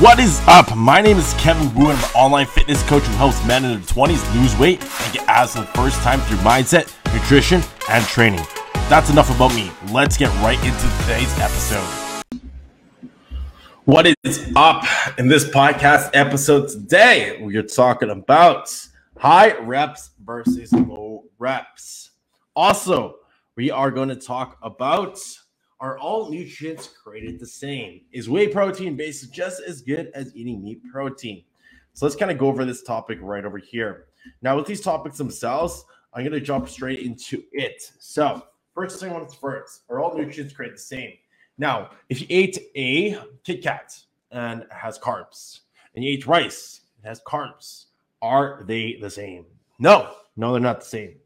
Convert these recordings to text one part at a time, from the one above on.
What is up? My name is Kevin Wu, and I'm an online fitness coach who helps men in their 20s lose weight and get abs for the first time through mindset, nutrition, and training. That's enough about me. Let's get right into today's episode. What is up in this podcast episode today? We are talking about high reps versus low reps. Also, we are going to talk about are all nutrients created the same? Is whey protein based just as good as eating meat protein? So let's kind of go over this topic right over here. Now, with these topics themselves, I'm going to jump straight into it. So, first thing what's first, are all nutrients created the same? Now, if you ate a Kit Kat and has carbs, and you ate rice, it has carbs, are they the same? No, no, they're not the same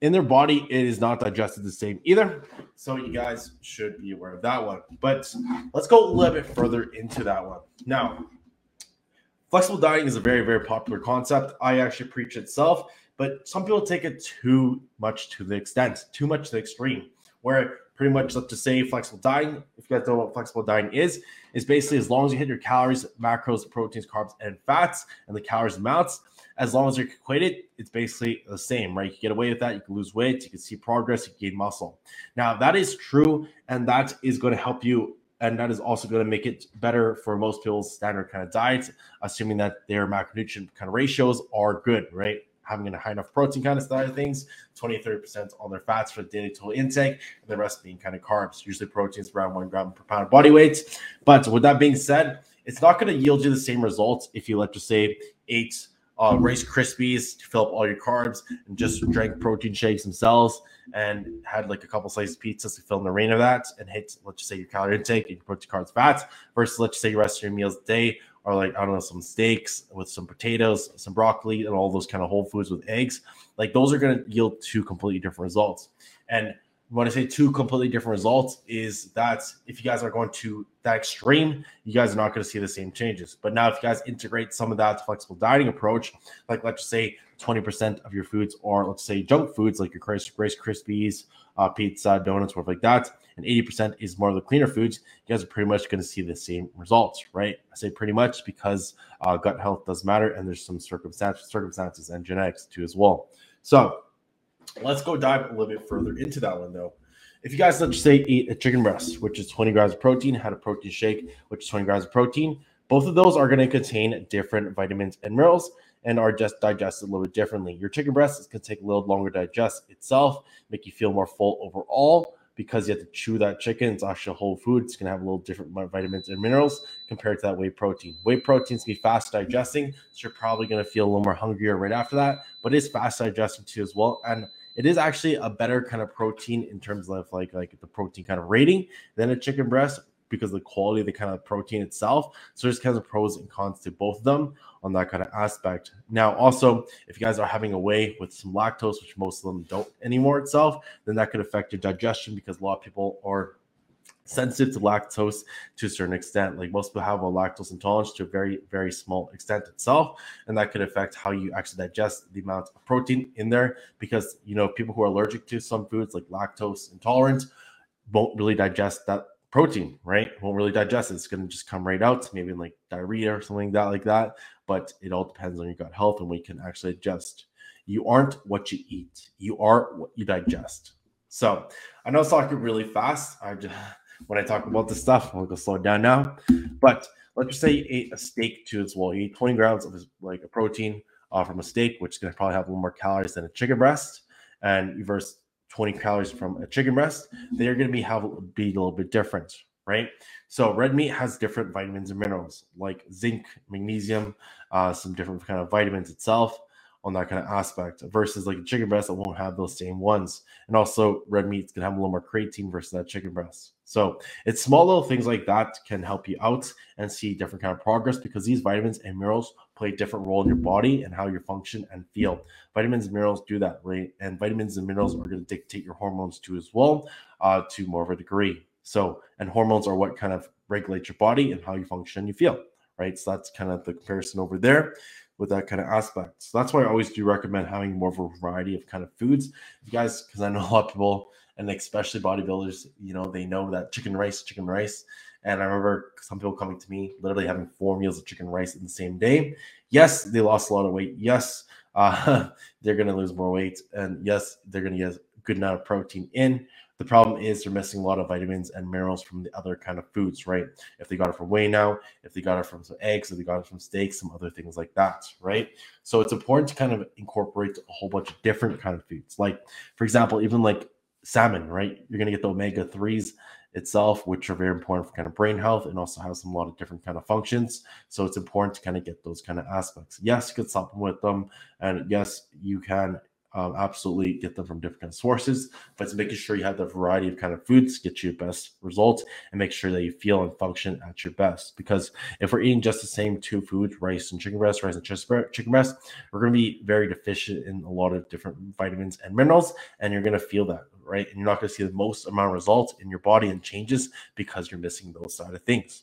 in their body, it is not digested the same either. So you guys should be aware of that one. But let's go a little bit further into that one. Now, flexible dieting is a very, very popular concept. I actually preach itself, but some people take it too much to the extent, too much to the extreme, where pretty much let's just say flexible dieting, if you guys know what flexible dieting is, is basically as long as you hit your calories, macros, proteins, carbs, and fats, and the calories amounts – as long as you're equated, it's basically the same, right? You get away with that. You can lose weight, you can see progress, you can gain muscle. Now, that is true, and that is going to help you. And that is also going to make it better for most people's standard kind of diets, assuming that their macronutrient kind of ratios are good, right? Having a high enough protein kind of side of things, 20 30% on their fats for the daily total intake, and the rest being kind of carbs. Usually proteins around one gram per pound of body weight. But with that being said, it's not going to yield you the same results if you, let's just say, ate uh, Rice Krispies to fill up all your carbs, and just drank protein shakes themselves, and had like a couple slices of pizzas to fill in the rain of that, and hit let's just say your calorie intake, and your protein, carbs, fats, versus let's just say your rest of your meals a day are like I don't know some steaks with some potatoes, some broccoli, and all those kind of whole foods with eggs. Like those are going to yield two completely different results, and when I say two completely different results, is that if you guys are going to that extreme, you guys are not going to see the same changes. But now, if you guys integrate some of that flexible dieting approach, like let's just say 20% of your foods or let's say junk foods like your Rice Krispies, uh, pizza, donuts, stuff like that, and 80% is more of the cleaner foods, you guys are pretty much going to see the same results, right? I say pretty much because uh, gut health does matter and there's some circumstances, circumstances and genetics too as well. So, Let's go dive a little bit further into that one though. If you guys let's say eat a chicken breast, which is 20 grams of protein, had a protein shake, which is 20 grams of protein, both of those are going to contain different vitamins and minerals and are just digested a little bit differently. Your chicken breast is going to take a little longer to digest itself, make you feel more full overall because you have to chew that chicken. It's actually a whole food. It's going to have a little different vitamins and minerals compared to that whey protein. Whey proteins is be fast digesting, so you're probably going to feel a little more hungrier right after that, but it's fast digesting too as well. And it is actually a better kind of protein in terms of like like the protein kind of rating than a chicken breast because of the quality of the kind of protein itself. So there's kind of pros and cons to both of them on that kind of aspect. Now, also, if you guys are having a whey with some lactose, which most of them don't anymore itself, then that could affect your digestion because a lot of people are sensitive to lactose to a certain extent. Like most people have a lactose intolerance to a very, very small extent itself. And that could affect how you actually digest the amount of protein in there. Because, you know, people who are allergic to some foods like lactose intolerant won't really digest that protein, right? Won't really digest it. It's going to just come right out, maybe in like diarrhea or something like that, like that. But it all depends on your gut health and we can actually adjust. You aren't what you eat, you are what you digest. So I know it's talking really fast. I just when I talk about this stuff. I'm gonna slow it down now. But let's just say you ate a steak too as well. You eat 20 grams of like a protein uh, from a steak, which is gonna probably have a little more calories than a chicken breast, and you verse 20 calories from a chicken breast, they're gonna be have be a little bit different, right? So red meat has different vitamins and minerals like zinc, magnesium, uh, some different kind of vitamins itself on that kind of aspect versus like a chicken breast that won't have those same ones. And also red meat's gonna have a little more creatine versus that chicken breast. So it's small little things like that can help you out and see different kind of progress because these vitamins and minerals play a different role in your body and how you function and feel. Vitamins and minerals do that, right? And vitamins and minerals are going to dictate your hormones too as well, uh, to more of a degree. So, and hormones are what kind of regulate your body and how you function and you feel, right? So that's kind of the comparison over there with that kind of aspect. So that's why I always do recommend having more of a variety of kind of foods. You guys, because I know a lot of people, and especially bodybuilders, you know, they know that chicken rice, chicken rice, And I remember some people coming to me, literally having four meals of chicken rice in the same day. Yes, they lost a lot of weight. Yes, uh, they're going to lose more weight. And yes, they're going to get a good amount of protein in. The problem is they're missing a lot of vitamins and minerals from the other kind of foods, right? If they got it from whey now, if they got it from some eggs, if they got it from steaks, some other things like that, right? So it's important to kind of incorporate a whole bunch of different kind of foods. Like, for example, even like salmon, right? You're going to get the omega 3s itself, which are very important for kind of brain health and also has a lot of different kind of functions. So it's important to kind of get those kind of aspects. Yes, you can supplement them, and yes, you can um, absolutely get them from different sources, but it's making sure you have the variety of kind of foods to get you best results and make sure that you feel and function at your best. Because if we're eating just the same two foods, rice and chicken breast, rice and chicken breast, we're going to be very deficient in a lot of different vitamins and minerals, and you're going to feel that, right? And you're not going to see the most amount of results in your body and changes because you're missing those side of things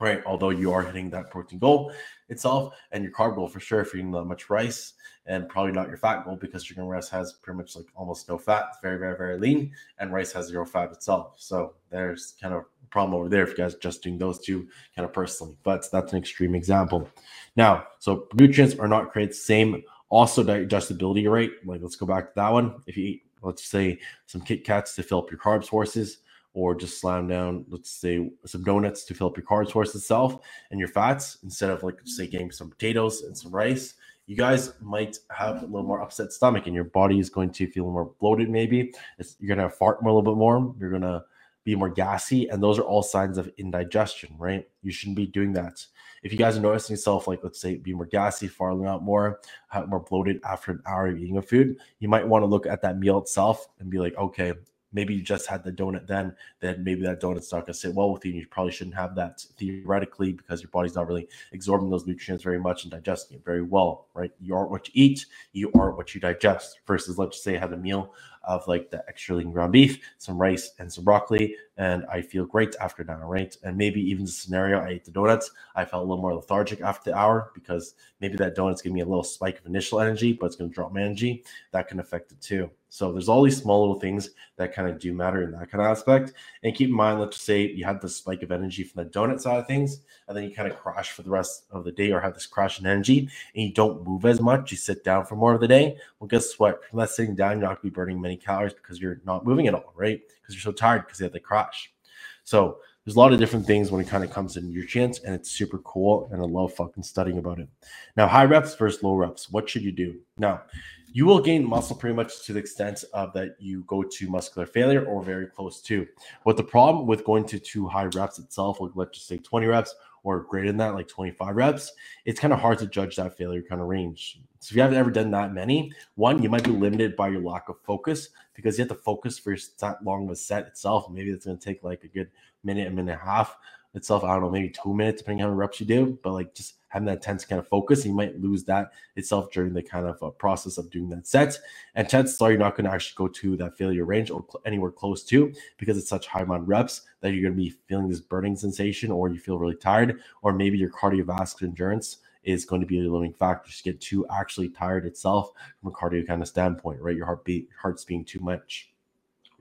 right? Although you are hitting that protein goal itself and your carb goal for sure if you're eating that much rice and probably not your fat goal because chicken breast has pretty much like almost no fat. It's very, very, very lean, and rice has zero fat itself. So there's kind of a problem over there if you guys just doing those two kind of personally. But that's an extreme example. Now, so nutrients are not created the same. Also, digestibility rate. Like let's go back to that one. If you eat, let's say, some Kit Kats to fill up your carb sources, or just slam down, let's say, some donuts to fill up your carb source itself and your fats instead of like say getting some potatoes and some rice. You guys might have a little more upset stomach and your body is going to feel more bloated maybe. It's, you're to fart more a little bit more. You're to be more gassy and those are all signs of indigestion right? You shouldn't be doing that. If you guys are noticing yourself like let's say be more gassy farting out more more bloated after an hour of eating a food you might want to look at that meal itself and be like okay maybe you just had the donut then, then maybe that donut's not going to sit well with you. And you probably shouldn't have that theoretically because your body's not really absorbing those nutrients very much and digesting it very well, right? You are what you eat, you are what you digest. Versus, let's say I had a meal of like the extra lean ground beef, some rice, and some broccoli, and I feel great after that, right? And maybe even the scenario I ate the donuts, I felt a little more lethargic after the hour because maybe that donut's giving me a little spike of initial energy, but it's going to drop my energy. That can affect it too. So there's all these small little things that kind of do matter in that kind of aspect. And keep in mind, let's just say you had the spike of energy from the donut side of things, and then you kind of crash for the rest of the day or have this crash in energy, and you don't move as much. You sit down for more of the day. Well, guess what? From that sitting down, you're not going to be burning many calories because you're not moving at all, right? Because you're so tired because you had the crash. So there's a lot of different things when it kind of comes in your chance, and it's super cool. And I love fucking studying about it. Now, high reps versus low reps. What should you do? Now, you will gain muscle pretty much to the extent of that you go to muscular failure or very close to. But the problem with going to too high reps itself, like let's just say 20 reps or greater than that, like 25 reps, it's kind of hard to judge that failure kind of range. So if you haven't ever done that many, one, you might be limited by your lack of focus because you have to focus for that long of a set itself. Maybe it's going to take like a good minute, a minute and a half itself. I don't know, maybe two minutes, depending on how many reps you do, but like just having that tense kind of focus, you might lose that itself during the kind of uh, process of doing that set. And chances are you're not going to actually go to that failure range or cl- anywhere close to because it's such high amount reps that you're going to be feeling this burning sensation or you feel really tired, or maybe your cardiovascular endurance is going to be a limiting factor to get too actually tired itself from a cardio kind of standpoint, right? Your heartbeat, heart's being too much.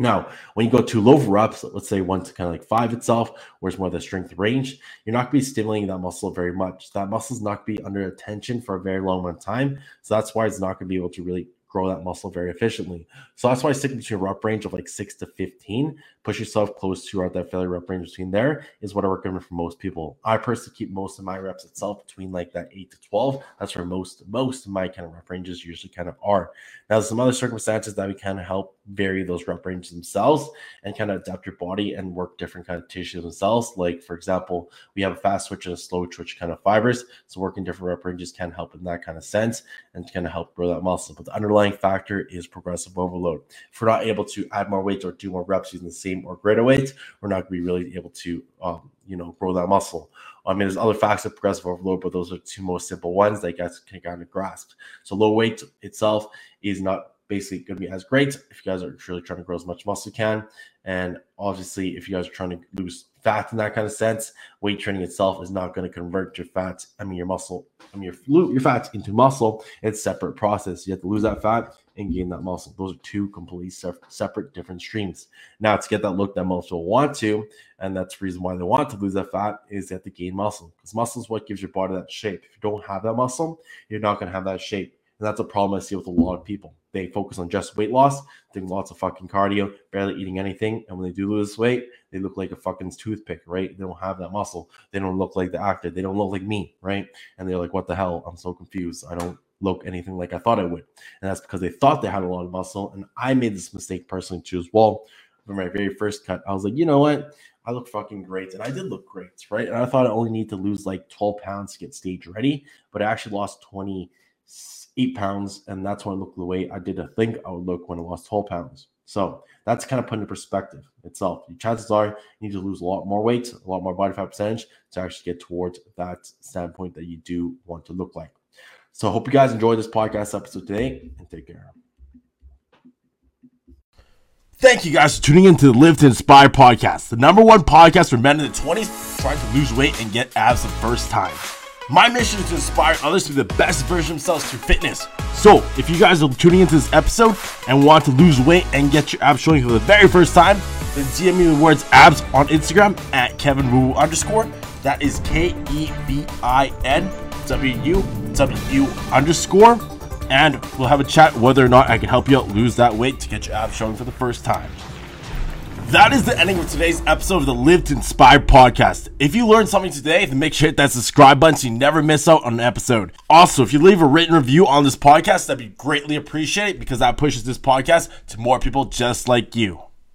Now, when you go to low reps, let's say one to kind of like five itself, where it's more of the strength range, you're not going to be stimulating that muscle very much. That muscle is not going to be under attention for a very long amount of time. So that's why it's not going to be able to really grow that muscle very efficiently. So that's why sticking to a rep range of like six to 15, push yourself close to that failure rep range between there is what I recommend for most people. I personally keep most of my reps itself between like that eight to 12. That's where most, most of my kind of rep ranges usually kind of are. Now, some other circumstances that we kind of help vary those rep ranges themselves and kind of adapt your body and work different kind of tissues themselves. Like, for example, we have a fast twitch and a slow twitch kind of fibers. So, working different rep ranges can help in that kind of sense and kind of help grow that muscle. But the underlying factor is progressive overload. If we're not able to add more weight or do more reps using the same or greater weight, we're not going to be really able to, um, you know, grow that muscle. I mean, there's other factors of progressive overload, but those are two most simple ones that guys can kind of grasp. So, low weight itself is not basically going to be as great if you guys are truly trying to grow as much muscle you can. And obviously, if you guys are trying to lose fat in that kind of sense, weight training itself is not going to convert your fat. I mean, your muscle, I mean, your your fat into muscle. It's separate process. You have to lose that fat and gain that muscle. Those are two completely separate, different streams. Now, to get that look that most people want to, and that's the reason why they want to lose that fat, is they have to gain muscle because muscle is what gives your body that shape. If you don't have that muscle, you're not going to have that shape. And that's a problem I see with a lot of people. They focus on just weight loss, doing lots of fucking cardio, barely eating anything. And when they do lose weight, they look like a fucking toothpick, right? They don't have that muscle. They don't look like the actor. They don't look like me, right? And they're like, what the hell? I'm so confused. I don't look anything like I thought I would. And that's because they thought they had a lot of muscle. And I made this mistake personally too as well. For my very first cut, I was like, you know what? I look fucking great. And I did look great, right? And I thought I only need to lose like 12 pounds to get stage ready, but I actually lost 20 eight pounds, and that's when I looked the way I did I think I would look when I lost 12 pounds. So that's kind of put into perspective itself. Your chances are you need to lose a lot more weight, a lot more body fat percentage to actually get towards that standpoint that you do want to look like. So hope you guys enjoyed this podcast episode today and take care. Thank you guys for tuning in to the Live to Inspire podcast, the number one podcast for men in the 20s trying to lose weight and get abs the first time. My mission is to inspire others to be the best version of themselves through fitness. So, if you guys are tuning into this episode and want to lose weight and get your abs showing for the very first time, then DM me the words abs on Instagram at Kevin Wu underscore. That is K E V I N W W underscore. And we'll have a chat whether or not I can help you out lose that weight to get your abs showing for the first time. That is the ending of today's episode of the Live to Inspire podcast. If you learned something today, then make sure hit that subscribe button so you never miss out on an episode. Also, if you leave a written review on this podcast, that'd be greatly appreciated because that pushes this podcast to more people just like you.